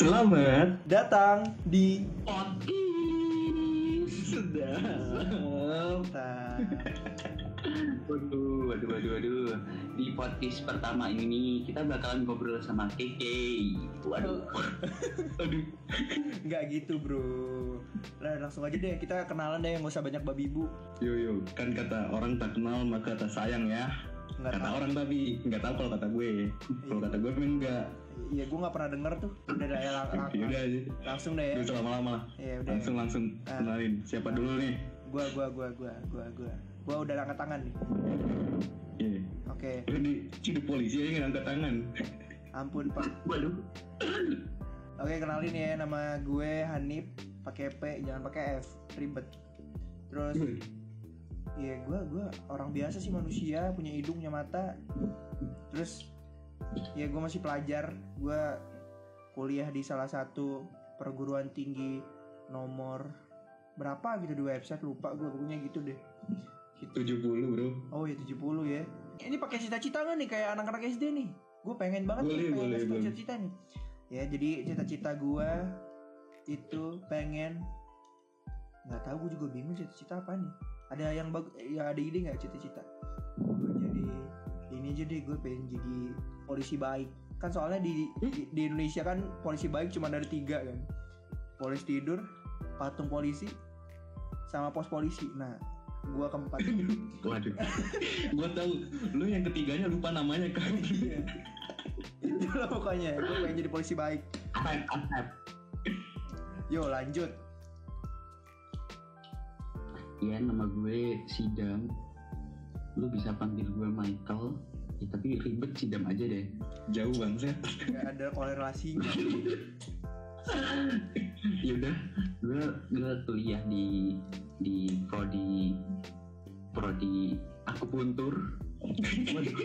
Selamat datang di podcast. Sedap. Nah, Waduh, waduh, waduh, waduh. Di podcast pertama ini kita bakalan ngobrol sama Keke. Waduh. Aduh. nggak gitu bro. Nah, langsung aja deh kita kenalan deh nggak usah banyak babi bu. Yo yo, kan kata orang tak kenal maka tak sayang ya. Nggak Kata tahu. orang tapi nggak tahu kalau kata gue. Kalau kata gue enggak. Iya gue nggak pernah denger tuh. Udah dah, ya, lang- Ya udah aja. langsung deh ya. Gak usah lama-lama. Iya udah. Langsung langsung Ah. kenalin. Siapa dulu nih? Gua gua gua gua gua gua. Gua udah angkat tangan nih. Iya. Oke, Lu di cidu polisi aja angkat tangan. ampun pak. Waduh. Oke kenalin ya nama gue Hanif pakai P jangan pakai F ribet. Terus Iya, gue gua orang biasa sih manusia, punya hidung, punya mata. Terus, ya gue masih pelajar. Gue kuliah di salah satu perguruan tinggi nomor berapa gitu di website lupa gue pokoknya gitu deh. Gitu. 70 bro. Oh ya 70 ya. Ini pakai cita-cita nggak nih kayak anak-anak SD nih? Gue pengen banget Boleh, nih, pengen boleh, boleh. cita-cita nih. Ya jadi cita-cita gue itu pengen nggak tahu gue juga bingung cita-cita apa nih. Ada yang bag ya ada ide nggak cita-cita? Gue jadi ini aja deh gue pengen jadi polisi baik. Kan soalnya di, di, di Indonesia kan polisi baik cuma ada tiga kan. Polisi tidur, patung polisi, sama pos polisi. Nah, gue keempat. Waduh. gue tahu. Lu yang ketiganya lupa namanya kan. Iya. itu lah pokoknya gue pengen jadi polisi baik yo lanjut Ya, nama gue Sidam. Lu bisa panggil gue Michael. Ya, tapi ribet Sidam aja deh. Jauh bangsa. nggak ada korelasinya Ya udah, gue gue kuliah di di prodi prodi akupuntur. Waduh.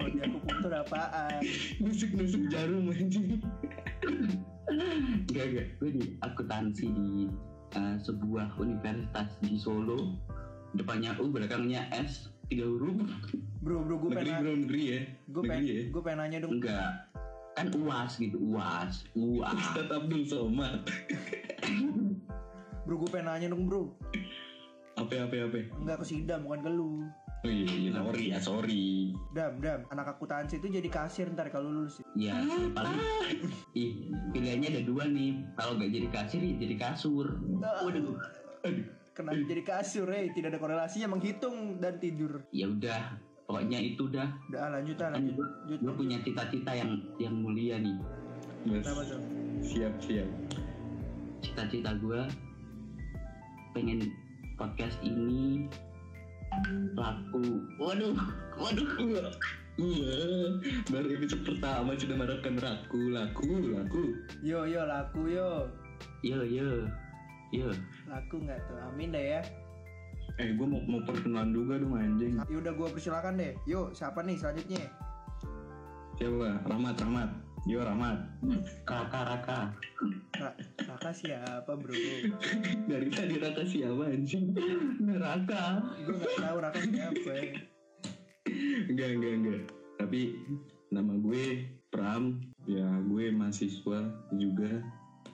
kalau di aku puntur apaan Nusuk-nusuk jarum anjing. Gak, gak. Gue di akuntansi di uh, sebuah universitas di Solo. Depannya U, belakangnya S, tiga huruf. Bro bro gue Negeri pengen bro, negeri ya. gue Negeri pengen ya. gue pengen nanya dong Enggak. Kan UAS gitu, UAS. UAS. Ustadz Abdul Somad. bro gue pengen nanya dong bro Apa apa apa. enggak ke sidam bukan ke lu Oh iya, iya sorry ya sorry. dam dam anak akuntansi itu jadi kasir ntar kalau lulus Ya, paling ih, pilihannya ada dua nih. Kalau nggak jadi kasir, ya jadi kasur. Waduh. kenapa jadi kasur eh tidak ada korelasinya menghitung dan tidur Ya udah, pokoknya itu dah. udah ah, lanjut ah Kan lanjut lanjut gue punya cita-cita yang yang mulia nih. Siap siap. Cita-cita gue pengen podcast ini laku. Waduh, waduh. Baru episode pertama sudah merasakan laku, laku, laku. yo yo laku yo Yo, yo, yo. laku nggak tuh amin deh ya Eh, gue mau mau perkenalan juga dong anjing. Ya udah gue persilakan deh. Yuk, siapa nih selanjutnya? Siapa? Rahmat, Rahmat. Yo Rahmat. Raka, Raka. Ra Raka siapa bro? Dari tadi Raka siapa anjing? Neraka. Gue nggak tahu Raka siapa. ya. Enggak, enggak, enggak. Tapi nama gue Pram. Ya, gue mahasiswa juga.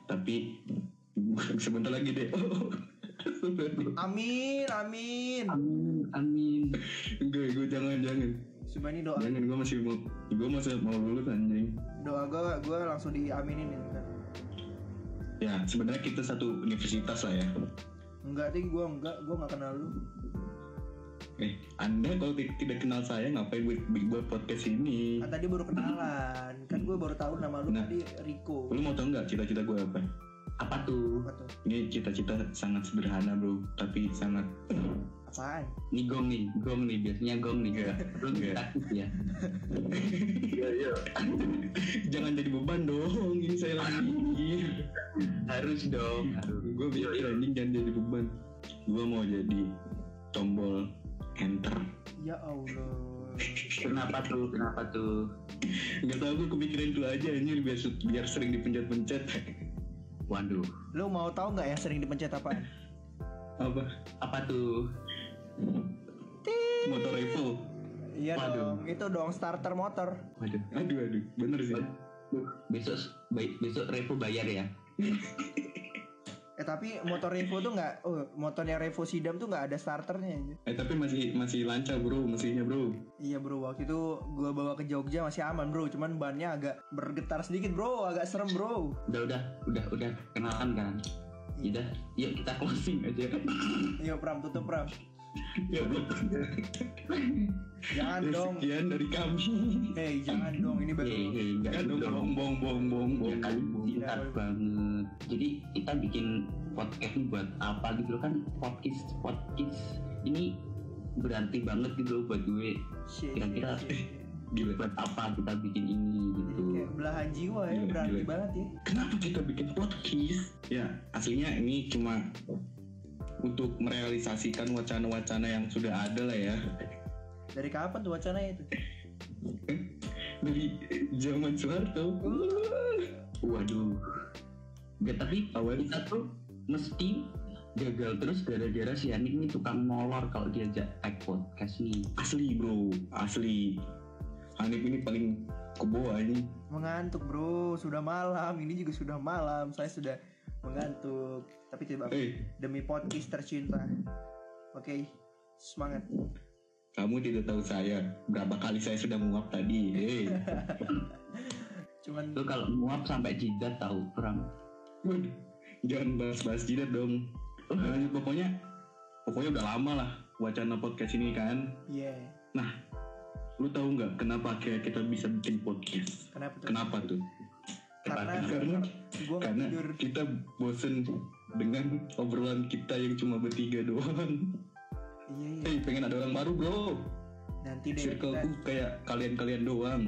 Tapi sebentar lagi deh. Amin, amin. Amin, amin. enggak, gue jangan, jangan. Cuma ini doa Jangan, gue masih mau, gue masih mau lulus anjing. doa gue gue langsung diaminin ya. Ya, sebenarnya kita satu universitas lah ya. Enggak deh, gue enggak, gue nggak kenal lu. Eh, Anda kalau ti- tidak kenal saya ngapain buat, buat podcast ini? Kan tadi baru kenalan, kan gue baru tahu nama lu Nah. tadi Rico. Lu mau tau nggak cita-cita gue apa? Apa tuh? Apa tuh? Ini cita-cita sangat sederhana bro, tapi sangat Apaan? Ini gong nih, gong nih. Biasanya gong nih. Enggak, Belum enggak. takut ya. Iya, iya. Jangan jadi beban dong, ini saya lagi. Harus dong. Harus. Gue mikir anjing jangan jadi beban. Gue mau jadi tombol enter. Ya Allah. Kenapa tuh? Kenapa tuh? Gak tau gue kepikiran itu aja anjir biar biar sering dipencet-pencet. Waduh. Lu mau tahu nggak yang sering dipencet apaan? Apa? Apa tuh? Motor Evo. Iya dong, itu dong starter motor. Waduh. Aduh aduh, bener sih. besok baik besok Revo bayar ya Eh tapi motor Revo tuh nggak, oh motornya Revo Sidam tuh nggak ada starternya aja. Eh tapi masih masih lancar bro mesinnya bro. Iya bro, waktu itu gua bawa ke Jogja masih aman bro, cuman bannya agak bergetar sedikit bro, agak serem bro. udah udah udah udah kenalan kan udah yuk kita closing aja Yuk Pram, tutup Pram. Ya. Jangan Ya, dong, Sekian dari kami. hei jangan dong, ini Hei, hei, enggak Kan dong dong. bong bong bong bong Ya bong. kan Ya. banget. Jadi kita bikin podcast ini buat apa gitu loh kan podcast podcast ini berarti banget gitu loh buat gue. Kira-kira-. Gila. Buat apa kita bikin ini gitu. kayak belahan jiwa ya, Gila, berarti gila. banget ya. Kenapa kita bikin podcast? Ya aslinya ini cuma untuk merealisasikan wacana-wacana yang sudah ada lah ya. Dari kapan tuh wacananya itu? Dari zaman Soeharto. Waduh. Gak tapi Awal kita tuh mesti gagal terus gara-gara si Anik nih tukang molor kalau diajak tag podcast nih. asli bro, asli. Hanif ini paling kebo ini. Mengantuk bro, sudah malam, ini juga sudah malam, saya sudah mengantuk. Tapi tidak apa, Eh, demi podcast tercinta. Oke, semangat. kamu tidak tahu saya berapa kali saya sudah menguap tadi. Eh, Cuman Lu kalau muap sampai jidat tahu perang. jangan bahas-bahas jidat dong. Nah, lanjut, pokoknya, pokoknya udah lama lah wacana podcast ini kan. yeah. Lu tahu nggak kenapa akhirnya kita bisa bikin podcast? Kenapa tuh? Kenapa tuh? Karena Karena gua karena tidur. kita bosen dengan obrolan kita yang cuma bertiga doang. Iya iya. Eh, pengen ada orang baru bro. Nanti deh kita. Circleku kayak kalian-kalian doang.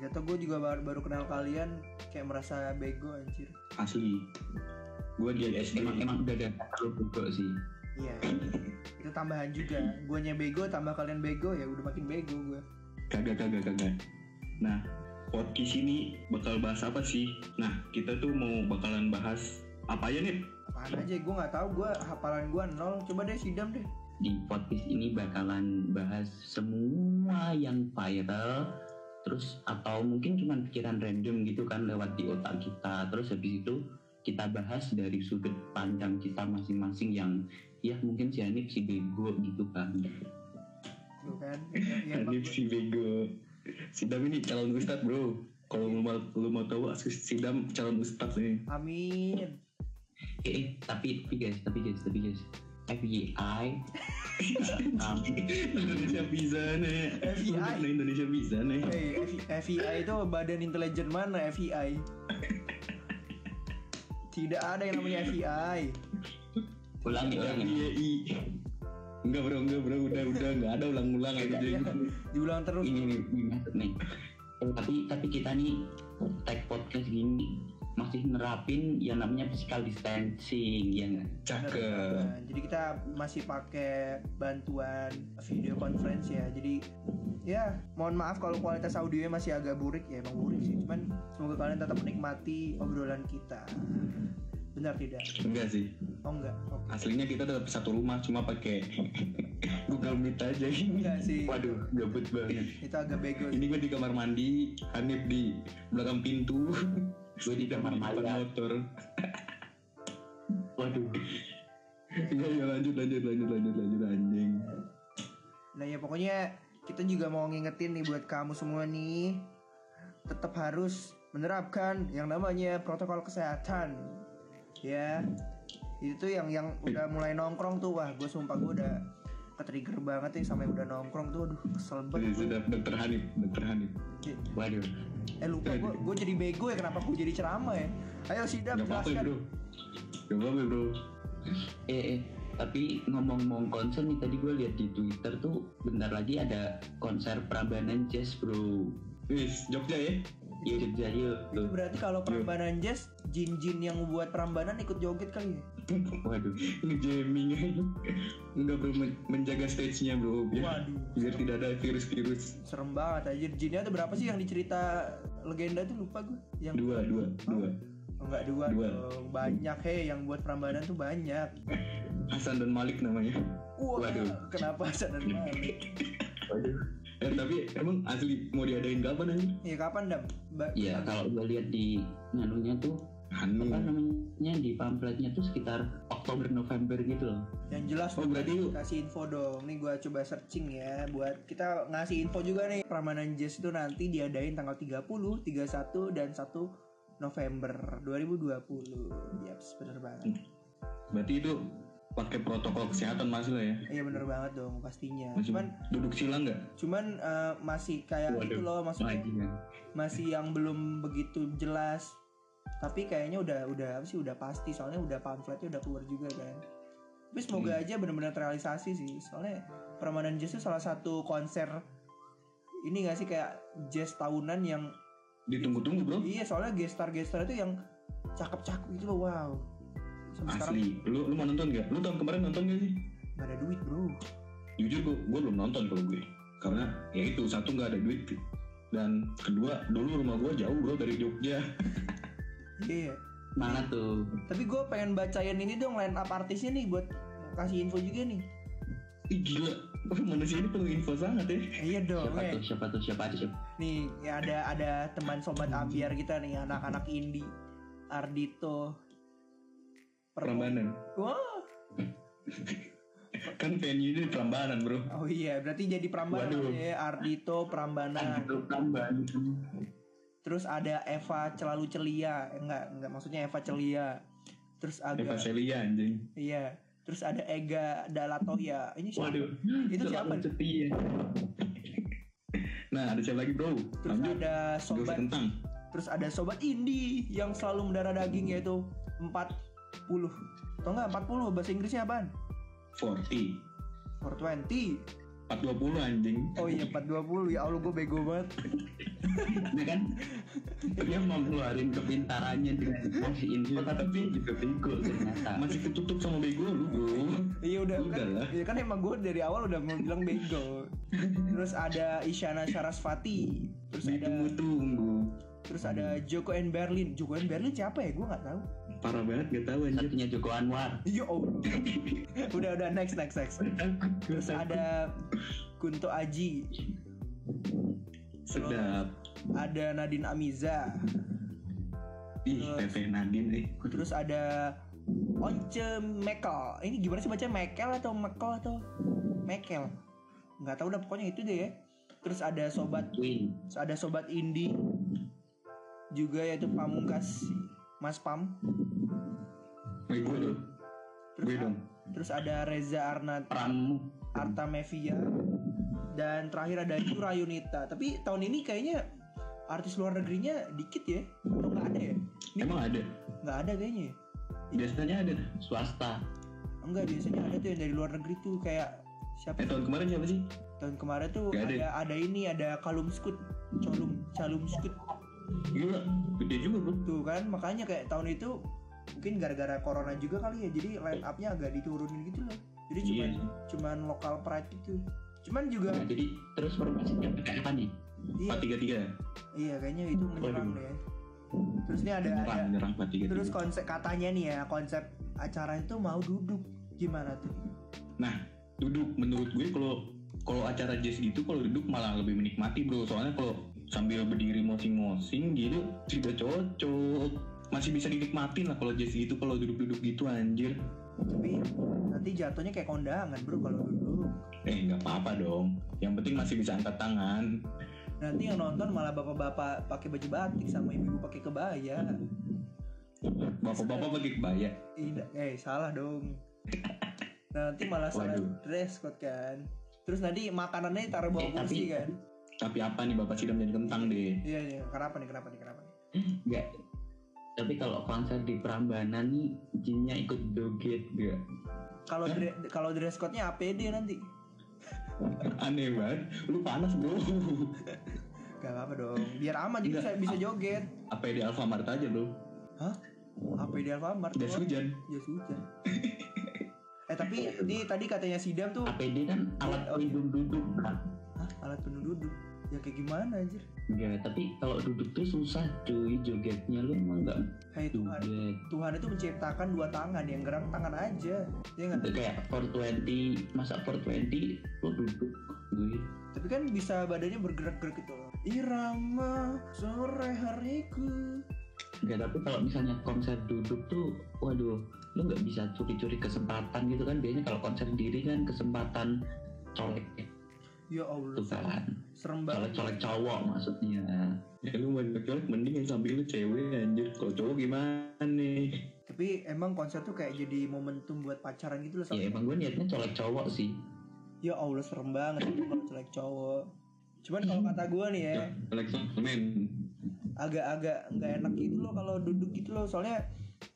Gak tau gue juga baru, baru kenal kalian kayak merasa bego anjir. Asli. Gue di SD. Emang emang udah ada bego sih. Iya. itu tambahan juga. Guanya bego tambah kalian bego ya udah makin bego gue. Kagak, kagak, kagak. Nah, podcast ini bakal bahas apa sih? Nah, kita tuh mau bakalan bahas apa ya nih? Apaan aja gue nggak tahu gue hafalan gue nol. Coba deh sidam deh. Di podcast ini bakalan bahas semua yang viral terus atau mungkin cuma pikiran random gitu kan lewat di otak kita terus habis itu kita bahas dari sudut pandang kita masing-masing yang ya mungkin si Hanif si bego gitu kan Tuh kan. Yang, yang Hanif si bego. Sidam ini calon ustad bro. Kalau lu mau, lu mau tahu Sidam calon ustad nih. Amin. eh, eh, tapi tapi guys tapi guys tapi guys FBI um, Indonesia bisa nih. FBI. Indonesia bisa nih. Hey, FBI itu badan intelijen mana FBI? Tidak ada yang namanya FBI. ulangi ulangi. Enggak bro, enggak bro, udah udah enggak ada ulang-ulang aja. Iya, Diulang terus. ini nih nih tapi tapi kita nih tag podcast gini masih nerapin yang namanya physical distancing ya nggak Cakep. Jadi kita masih pakai bantuan video conference ya. Jadi ya mohon maaf kalau kualitas audionya masih agak burik ya emang burik sih. Cuman semoga kalian tetap menikmati obrolan kita. Benar tidak? Enggak sih. Oh enggak. Oke. Aslinya kita tetap satu rumah cuma pakai Google Meet aja. Enggak sih. Waduh, gabut banget. Itu agak bego. Ini gue di kamar mandi, Hanif di belakang pintu, gue di kamar mayat motor. waduh Iya, iya lanjut lanjut lanjut lanjut lanjut anjing. Nah ya pokoknya kita juga mau ngingetin nih buat kamu semua nih tetap harus menerapkan yang namanya protokol kesehatan ya itu yang yang udah mulai nongkrong tuh wah gue sumpah gue udah ketrigger banget nih sampai udah nongkrong tuh aduh kesel banget gua. sudah dokter Hanif, dokter Hanif. waduh eh lupa gue gue jadi bego ya kenapa gue jadi ceramah ya ayo sidap jelaskan bro. Gak apa-apa bro. eh, eh tapi ngomong-ngomong konser nih tadi gue lihat di Twitter tuh bentar lagi ada konser Prambanan Jazz bro Wis, Jogja ya? Yuk Jogja yuk itu tuh berarti kalau perambanan jazz jin-jin yang buat perambanan ikut joget kali ya waduh Ini jamming aja. Enggak bro, men- menjaga stage-nya bro. Biar, waduh biar tidak ada virus-virus. serem banget aja jinnya ada berapa sih yang dicerita legenda tuh lupa gue yang Dua, dua, dua. Oh, enggak dua, Dua. dong. banyak he yang buat perambanan tuh banyak Hasan dan Malik namanya. wah Waduh. kenapa Hasan dan Malik waduh eh, tapi emang asli mau diadain kapan anjir? Iya kapan dam? Ba- ya kalau gue lihat di nganunya tuh Anu. apa namanya di pamfletnya tuh sekitar Oktober November gitu loh Yang jelas Oh, berarti lu- kasih info dong. Nih gua coba searching ya buat kita ngasih info juga nih. Prambanan Jazz itu nanti diadain tanggal 30, 31 dan 1 November 2020. Yaps, bener banget. Berarti itu pakai protokol kesehatan masih lah ya. Iya bener banget dong pastinya. Masih Cuman duduk silang nggak? cuman eh, masih kayak Waduh, itu loh maksudnya Bajingan. masih yang belum begitu jelas. Tapi kayaknya udah udah apa sih udah pasti soalnya udah pamfletnya udah keluar juga kan. Tapi semoga aja benar-benar terrealisasi sih. Soalnya Permainan Jazz itu salah satu konser ini gak sih kayak jazz tahunan yang Ditunggu-tunggu bro. iya soalnya gestar gestar itu yang cakep-cakep gitu loh wow. Sampai sekarang Asli. Lu lu mau nonton nggak? Lu tahun kemarin nonton nggak sih? gak ada duit bro. Jujur gua, gua belum nonton kalau gue. Karena ya itu satu nggak ada duit dan kedua dulu rumah gua jauh bro dari Jogja. Iya. mana tuh Tapi gue pengen bacain ini dong line up artisnya nih buat kasih info juga nih. Ih gila. Wah, manusia ini perlu info sangat ya. Iya dong. siapa eh. tuh siapa tuh siapa tuh Nih ya ada ada teman sobat ambiar kita nih anak-anak indie Ardito Prambanan. Wah. Kan venue ini Prambanan bro. Oh iya, berarti jadi Prambanan Waduh. ya, Ardito Prambanan. Itu tambahan Terus ada Eva Celalu Celia, Eh, enggak, enggak maksudnya Eva Celia. Terus Eva agak Celia anjing. iya. Terus ada Ega Dalatoya. Ini siapa? Waduh. Itu siapa? setia Nah ada siapa lagi bro? Terus Lanjut. ada sobat terus ada sobat indie yang selalu mendarah daging yaitu 40. Atau enggak 40 bahasa Inggrisnya apaan? 40. 420. 420 anjing. Oh iya 420 ya Allah gue bego banget. Nah kan dia mau ngeluarin kepintarannya dengan ngasih info tapi juga bego ternyata Masih ketutup sama bego lu bro. Iya udah, Udah kan, lah. ya kan emang gue dari awal udah mau bilang bego. Terus ada Isyana Sarasvati. Terus ada Ditunggu-tunggu. Terus ada Joko and Berlin. Joko and Berlin siapa ya? Gue nggak tahu. Parah banget gak tahu anjir. satunya Joko Anwar Iya oh. udah udah next next next. Terus ada Kunto Aji. Sedap. Ada Nadine Amiza. Ih, Terus- Teteh Nadine eh. Terus ada Once Mekel. Ini gimana sih baca Mekel atau Mekel atau Mekel? Nggak tahu udah pokoknya itu deh ya. Terus ada sobat Win ada sobat indie juga yaitu Pamungkas Mas Pam gue dong. terus Gue dong. terus ada Reza Arnat Pramu Artamevia dan terakhir ada Yura Yunita tapi tahun ini kayaknya artis luar negerinya dikit ya atau nggak ada ya ini Emang ada? nggak ada kayaknya ya Biasanya ada. swasta enggak biasanya ada tuh yang dari luar negeri tuh kayak siapa Eh tahun kemarin siapa sih? tahun kemarin tuh ada. ada ada ini ada Kalum Skut Colum Calum Skut Gila, gede juga bro. tuh kan makanya kayak tahun itu mungkin gara-gara corona juga kali ya jadi line up-nya agak diturunin gitu loh jadi Iya cuman cuman lokal pride gitu cuman juga Nah, jadi terus formasinya pakai apa nih iya 433. iya kayaknya itu menyerang Waduh. deh terus ini ada ada Menyerang, menyerang 433. terus konsep katanya nih ya konsep acara itu mau duduk gimana tuh Nah, duduk menurut gue kalau kalau acara jazz gitu kalau duduk malah lebih menikmati bro. Soalnya kalau sambil berdiri mosing-mosing gitu tidak cocok. Masih bisa dinikmatin lah kalau jazz gitu kalau duduk-duduk gitu anjir. tapi nanti jatuhnya kayak kondangan bro kalau duduk Eh nggak apa-apa dong. Yang penting masih bisa angkat tangan. nanti yang nonton malah bapak-bapak pakai baju batik sama ibu-ibu pakai kebaya Bapak-bapak pakai kebaya. Tidak, eh salah dong. nanti malah salah Waduh. dress code kan. Terus nanti makanannya taruh bawah Eh, tapi- kursi kan. Tapi apa nih Bapak Sidam jadi kentang deh. Iya iya, kenapa nih kenapa nih kenapa nih? Enggak. Tapi kalau konser di Prambanan nih jinnya ikut joget gak? Kalau dre- kalau dress code-nya APD nanti. Aneh banget. Lu panas bro. Gak apa-apa dong. Biar aman jadi bisa, Enggak. bisa joget. apa di Alfamart aja bro. Hah? APD Alfamart. Jas hujan. Jas hujan. eh tapi ini tadi katanya Sidam tuh APD kan alat Oh, pelindung duduk kan? Hah, alat penuh duduk. Ya kayak gimana anjir? Enggak, tapi kalau duduk tuh susah cuy jogetnya lu emang enggak Hai Tuhan. joget. Tuhan itu menciptakan dua tangan yang gerak tangan aja. Ya? Itu kayak 420 masa 420 lu duduk gue tapi kan bisa badannya bergerak-gerak gitu loh irama sore hariku Enggak, tapi kalau misalnya konser duduk tuh, waduh, lu nggak bisa curi-curi kesempatan gitu kan. Biasanya kalau konser sendiri kan kesempatan colek ya allah tuh kan. serem banget Colek-colek cowok maksudnya. Ya lu mau colek mending yang sambil lu cewek anjir. Kalau cowok gimana nih? tapi emang konser tuh kayak jadi momentum buat pacaran gitu loh Ya emang gue niatnya colek cowok sih. ya allah serem banget itu kalau colek cowok cuman kalau kata gue nih ya Colek men. agak-agak nggak enak gitu loh kalau duduk gitu loh soalnya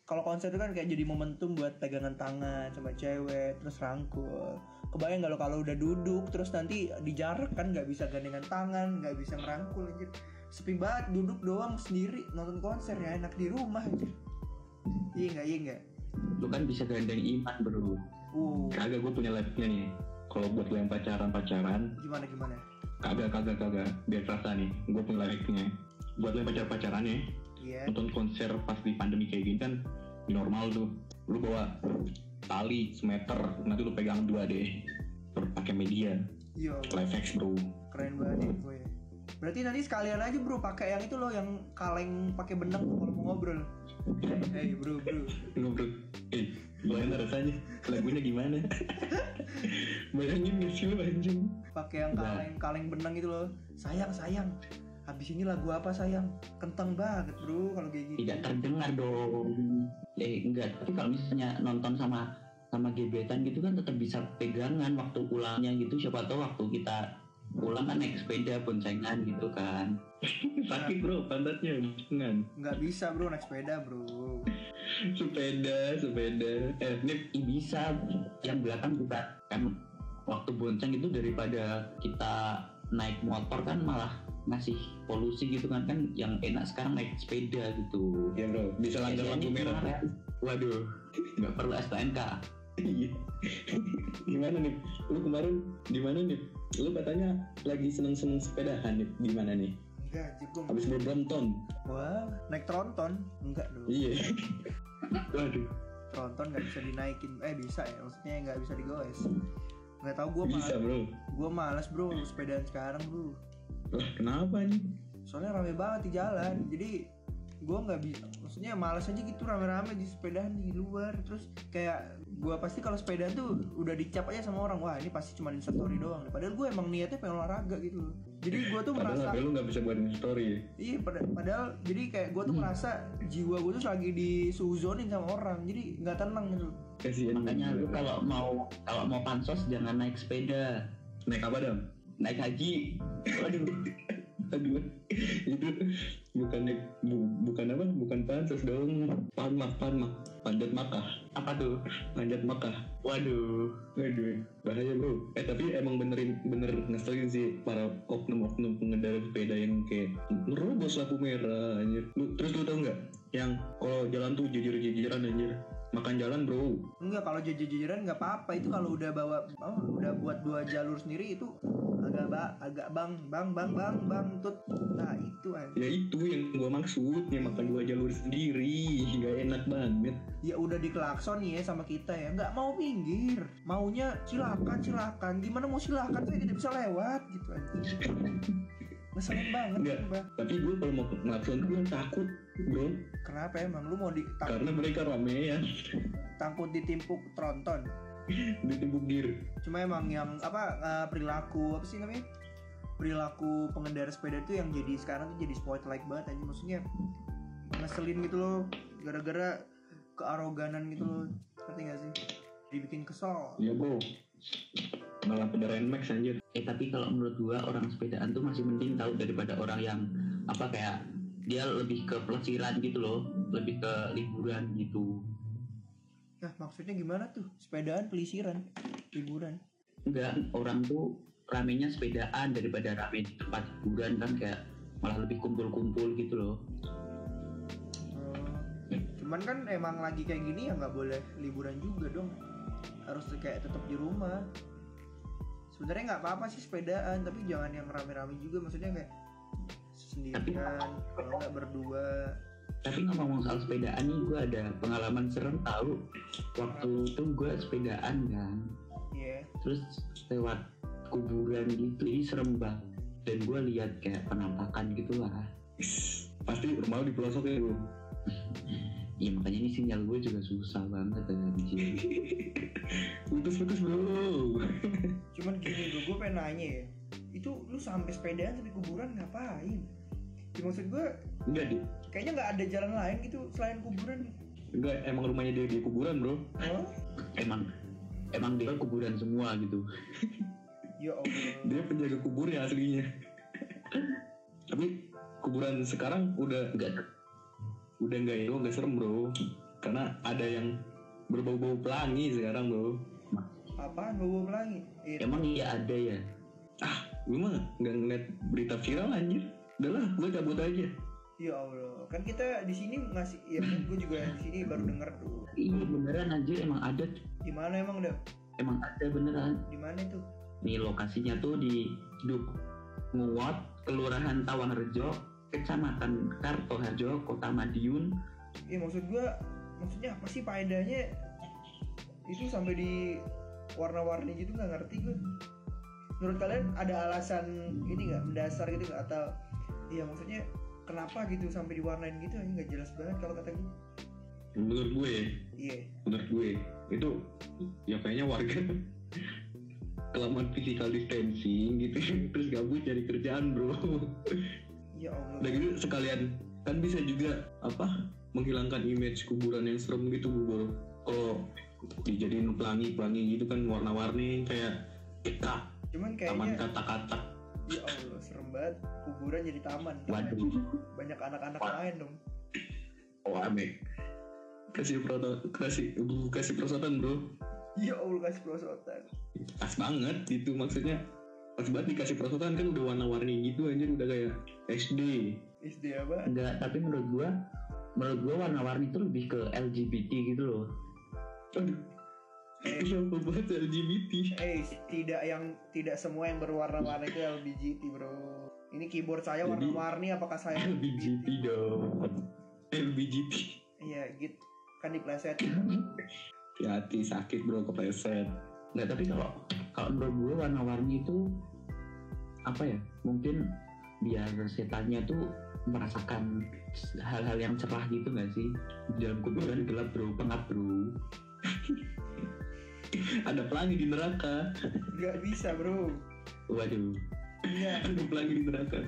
kalau konser itu kan kayak jadi momentum buat pegangan tangan sama cewek terus rangkul kebayang lo kalau udah duduk terus nanti dijarak kan nggak bisa gandengan tangan nggak bisa ngerangkul anjir sepi banget duduk doang sendiri nonton konser ya enak di rumah anjir iya nggak iya nggak Lu kan bisa gandeng iman bro. uh Kagak gue punya live-nya nih. Kalau buat lu yang pacaran-pacaran, gimana gimana kagak kagak kagak. Biar terasa nih, gue punya live-nya. Buat lu yang pacar-pacaran ya, iya nonton konser pas di pandemi kayak gini kan normal tuh. Lu bawa tali semeter, nanti lu pegang dua deh. Pakai media, iya. Live X bro. keren banget ya gue berarti nanti sekalian aja bro pakai yang itu loh yang kaleng pakai benang tuh kalau mau ngobrol. Hey, hey bro bro. Ngobrol. Eh enak rasanya. Lagunya gimana? Bayangin gak sih lo anjing? Pakai yang kaleng kaleng benang gitu loh. Sayang sayang habis ini lagu apa sayang? Kentang banget bro kalau kayak gitu Tidak terdengar dong. Eh enggak, tapi kalau misalnya nonton sama sama gebetan gitu kan tetap bisa pegangan waktu pulangnya gitu. Siapa tahu waktu kita pulang kan naik sepeda boncengan gitu kan. sakit bro pantatnya jangan nggak bisa bro naik sepeda bro. Sepeda sepeda. Eh ini Ih, bisa. Yang belakang juga kan waktu bonceng itu daripada kita naik motor kan malah ngasih polusi gitu kan kan yang enak sekarang naik sepeda gitu. Ya bro. Bisa langgar lampu merah waduh. Nggak perlu STNK Iya. gimana nih? Lu kemarin di mana nih? Lu katanya lagi seneng seneng sepedahan nih. Di mana nih? Enggak gua habis berbronton wah naik tronton. Enggak dong iya. Waduh. Tronton nggak bisa dinaikin. Eh bisa ya maksudnya nggak bisa digoes. Nggak tahu gue bisa malas. bro. Gue malas bro sepedaan sekarang bro lah kenapa nih? Soalnya rame banget di jalan. Jadi gue nggak bisa maksudnya malas aja gitu rame-rame di sepedaan di luar. Terus kayak gue pasti kalau sepedaan tuh udah dicap aja sama orang wah ini pasti cuma instastory doang. Padahal gue emang niatnya pengen olahraga gitu loh. Jadi gue tuh padahal merasa HP lu nggak bisa buat story. Iya pada- padahal jadi kayak gue tuh merasa jiwa gue tuh lagi di suzonin sama orang. Jadi nggak tenang gitu. Kasihan makanya lu kalau mau kalau mau pansos jangan naik sepeda. Naik apa dam naik haji. Waduh. Aduh. Itu bukan naik bu- bukan apa? Bukan pansos dong. Panmak panmak panjat makah apa tuh? Panjat makah waduh. Waduh, bahaya bro. Eh tapi emang benerin bener ngeselin sih para oknum-oknum pengendara sepeda yang kayak nerobos lampu merah anjir. Lu, terus lu tau nggak? Yang kalau jalan tuh jijir-jijiran anjir. Makan jalan bro. enggak kalau jajar-jajaran nggak apa-apa. Itu kalau udah bawa oh, udah buat dua jalur sendiri itu agak ba agak bang bang bang bang bang tut. Nah itu aja Ya itu yang gua maksud, yang makan dua jalur sendiri, nggak enak banget. ya udah diklakson nih ya sama kita ya. Nggak mau minggir. Maunya silakan silakan. Gimana mau silakan? Saya tidak bisa lewat gitu aja ngeselin banget Nggak. Tapi gue kalau mau ngelakson gua takut bro, kenapa emang? Lu mau ditangkut karena mereka ramean tangkut ditimpuk tronton. Ditimbuk dir. cuma emang yang apa eh, perilaku apa sih namanya? Perilaku pengendara sepeda itu yang jadi sekarang tuh jadi spotlight banget aja maksudnya ngeselin gitu loh. Gara-gara kearoganan gitu loh. Ngerti gak sih? Dibikin kesel. Ya bro, malah kendaraan Max anjir. eh tapi kalau menurut gua orang sepedaan tuh masih mending tahu daripada orang yang apa kayak dia lebih ke pelesiran gitu loh lebih ke liburan gitu. Nah maksudnya gimana tuh? Sepedaan pelisiran liburan. Enggak orang tuh ramenya sepedaan daripada rame di tempat hiburan kan kayak malah lebih kumpul-kumpul gitu loh. Oh. cuman kan emang lagi kayak gini ya nggak boleh liburan juga dong. Harus kayak tetap di rumah. Sebenarnya nggak apa-apa sih sepedaan tapi jangan yang rame-rame juga. Maksudnya kayak sendirian kalau nggak berdua. Tapi ngomong soal sepedaan nih gue ada pengalaman serem tahu. Waktu itu gue sepedaan kan. Ya terus lewat kuburan gitu ini serem banget. Dan gue lihat kayak penampakan gitu lah. Pasti rumah lu di pelosok ya bro. ya makanya ini sinyal gue juga susah banget anjir Putus-putus bro. cuman gini bro gue pengen nanya ya. Itu lu sampai sepedaan sampai kuburan ngapain ya, maksud gue Enggak di, kayaknya nggak ada jalan lain gitu selain kuburan enggak emang rumahnya dia di kuburan bro. oh emang emang dia kuburan semua gitu ya allah Dia penjaga kuburnya aslinya. Tapi kuburan sekarang udah enggak udah enggak itu enggak serem bro. Karena ada yang berbau-bau pelangi sekarang bro. apaan bawa pelangi Eh, emang iya ada ya Gue mah nggak ngeliat berita viral anjir. Udah lah, gue cabut aja. ya allah kan kita di sini ngasih ya gue juga di sini baru denger tuh. Iya beneran anjir emang ada. Di mana emang udah emang ada beneran. Di mana itu? Nih lokasinya tuh di Duk Nguwot Kelurahan Tawangrejo Kecamatan Kartoharjo Kota Madiun. Ya maksud gue maksudnya apa sih faedahnya? Itu sampai di warna-warni gitu nggak ngerti gue menurut kalian ada alasan ini nggak mendasar gitu nggak? Atau iya maksudnya kenapa gitu sampai diwarnain gitu ini nggak jelas banget kalau kata gue Menurut gue ya, iya. Menurut gue itu ya kayaknya warga kelamaan physical distancing gitu terus gabut cari kerjaan bro. Ya allah. Udah gitu sekalian kan bisa juga apa menghilangkan image kuburan yang serem gitu bro. Kalau dijadiin pelangi-pelangi gitu kan warna-warni kayak kita cuman taman kayaknya kata-kata. Ya allah banget kuburan jadi taman. Waduh. Banyak anak-anak main dong. Oh ame kasih proto kasih kasih prosotan bro. Ya allah kasih pelosotan pas banget itu maksudnya. Pas banget dikasih prosotan kan udah warna-warni gitu anjir udah kayak SD SD apa? Enggak tapi menurut gua menurut gua warna-warni itu lebih ke LGBT gitu loh. Aduh. Eh. Banget LGBT Eh, tidak yang tidak semua yang berwarna-warni itu LBGT, Bro. Ini keyboard saya warna-warni apakah saya LBGT dong. LBGT Iya, git kan dipleset. hati sakit bro kepleset. Enggak tapi kalau kalau menurut gua warna-warni itu apa ya mungkin biar setannya tuh merasakan hal-hal yang cerah gitu nggak sih? Di dalam kuburan gelap bro pengap bro. Ada pelangi di neraka. Gak bisa, Bro. waduh Iya. ada pelangi di neraka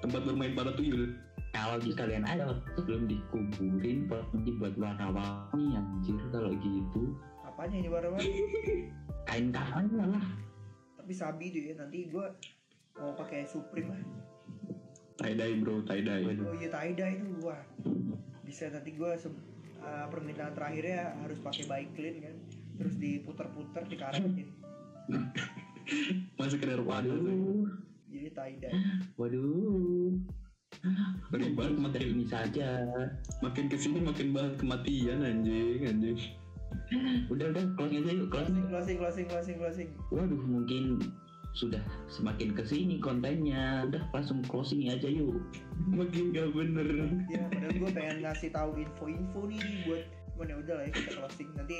tempat bermain para tuyul kalau di kalian ada sebelum dikuburin pergi buat warna-warni anjir kalau gitu Apanya ini warna-warni? kain kafannya lah Tapi sabi tuh ya, nanti gua mau pakai Supreme lah. tie dye bro tie dye Waduh. Oh iya, tie-dye itu wah. Bisa nanti gua se- uh, permintaan terakhirnya harus pakai bike clean kan. Terus diputer-puter dikaretin. masuk ke tuh. Waduh. Jadi tie-dye. waduh. Ngeri banget dari ini saja. makin ke sini makin banget kematian anjing anjing. Udah udah closing aja yuk closing. Closing, closing, closing, closing. waduh mungkin sudah semakin ke sini kontennya. Udah langsung closing aja yuk. Makin gak bener. Ya padahal gue pengen ngasih tahu info-info nih buat cuman ya udah lah ya kita closing. Nanti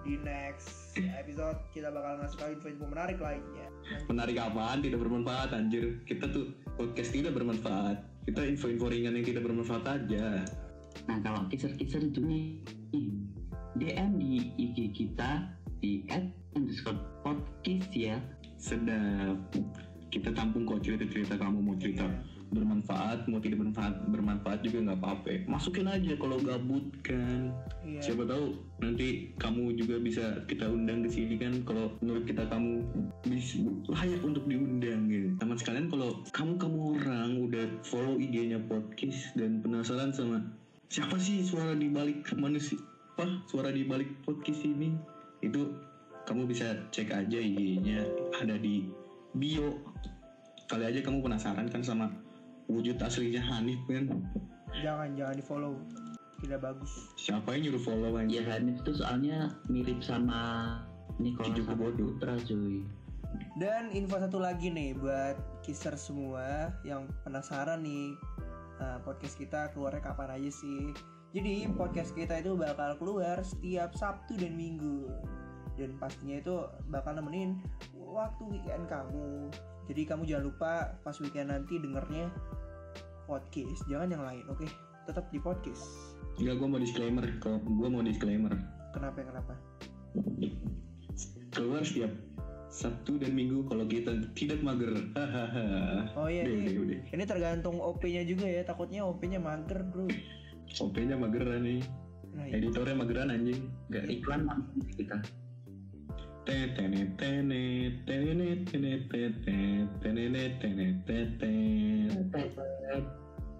di next episode kita bakal ngasih tahu info-info menarik lainnya. Menarik apaan? Tidak bermanfaat anjir. Kita tuh podcast tidak bermanfaat. Kita info-info ringan yang tidak bermanfaat aja. Nah kalau kisah-kisah itu nih DM di IG kita di at underscore podcast ya. Sedap. Kita tampung kok cerita-cerita kamu mau cerita bermanfaat mau tidak bermanfaat bermanfaat juga nggak apa-apa. Masukin aja kalau gabut kan. Iya. Siapa tahu nanti kamu juga bisa kita undang ke sini kan kalau menurut kita kamu bisa layak untuk diundang gitu. Sama sekalian kalau kamu kamu orang udah follow IG-nya podcast dan penasaran sama siapa sih suara di balik manusia apa suara di balik podcast ini itu kamu bisa cek aja IG-nya ada di bio. Kali aja kamu penasaran kan sama wujud aslinya Hanif kan jangan jangan di follow. Tidak bagus. Siapa yang nyuruh follow aja ya Hanif tuh soalnya mirip sama Nicola Cucu bodoh. Saputra cuy. Dan info satu lagi nih buat kiser semua yang penasaran nih. Uh, podcast kita keluarnya kapan aja sih? Jadi podcast kita itu bakal keluar setiap Sabtu dan Minggu. Dan pastinya itu bakal nemenin waktu weekend kamu. Jadi kamu jangan lupa pas weekend nanti dengernya podcast, jangan yang lain, oke? Tetap di podcast. Enggak, gue mau disclaimer. Kalau gue mau disclaimer. Kenapa kenapa? Keluar setiap Sabtu dan Minggu kalau kita tidak mager. Oh iya, Udah, ini, udah. ini tergantung OP-nya juga ya. Takutnya OP-nya mager, bro. OP-nya mageran nih. Nah, iya. Editornya mageran anjing. Enggak. iklan kita Tetenet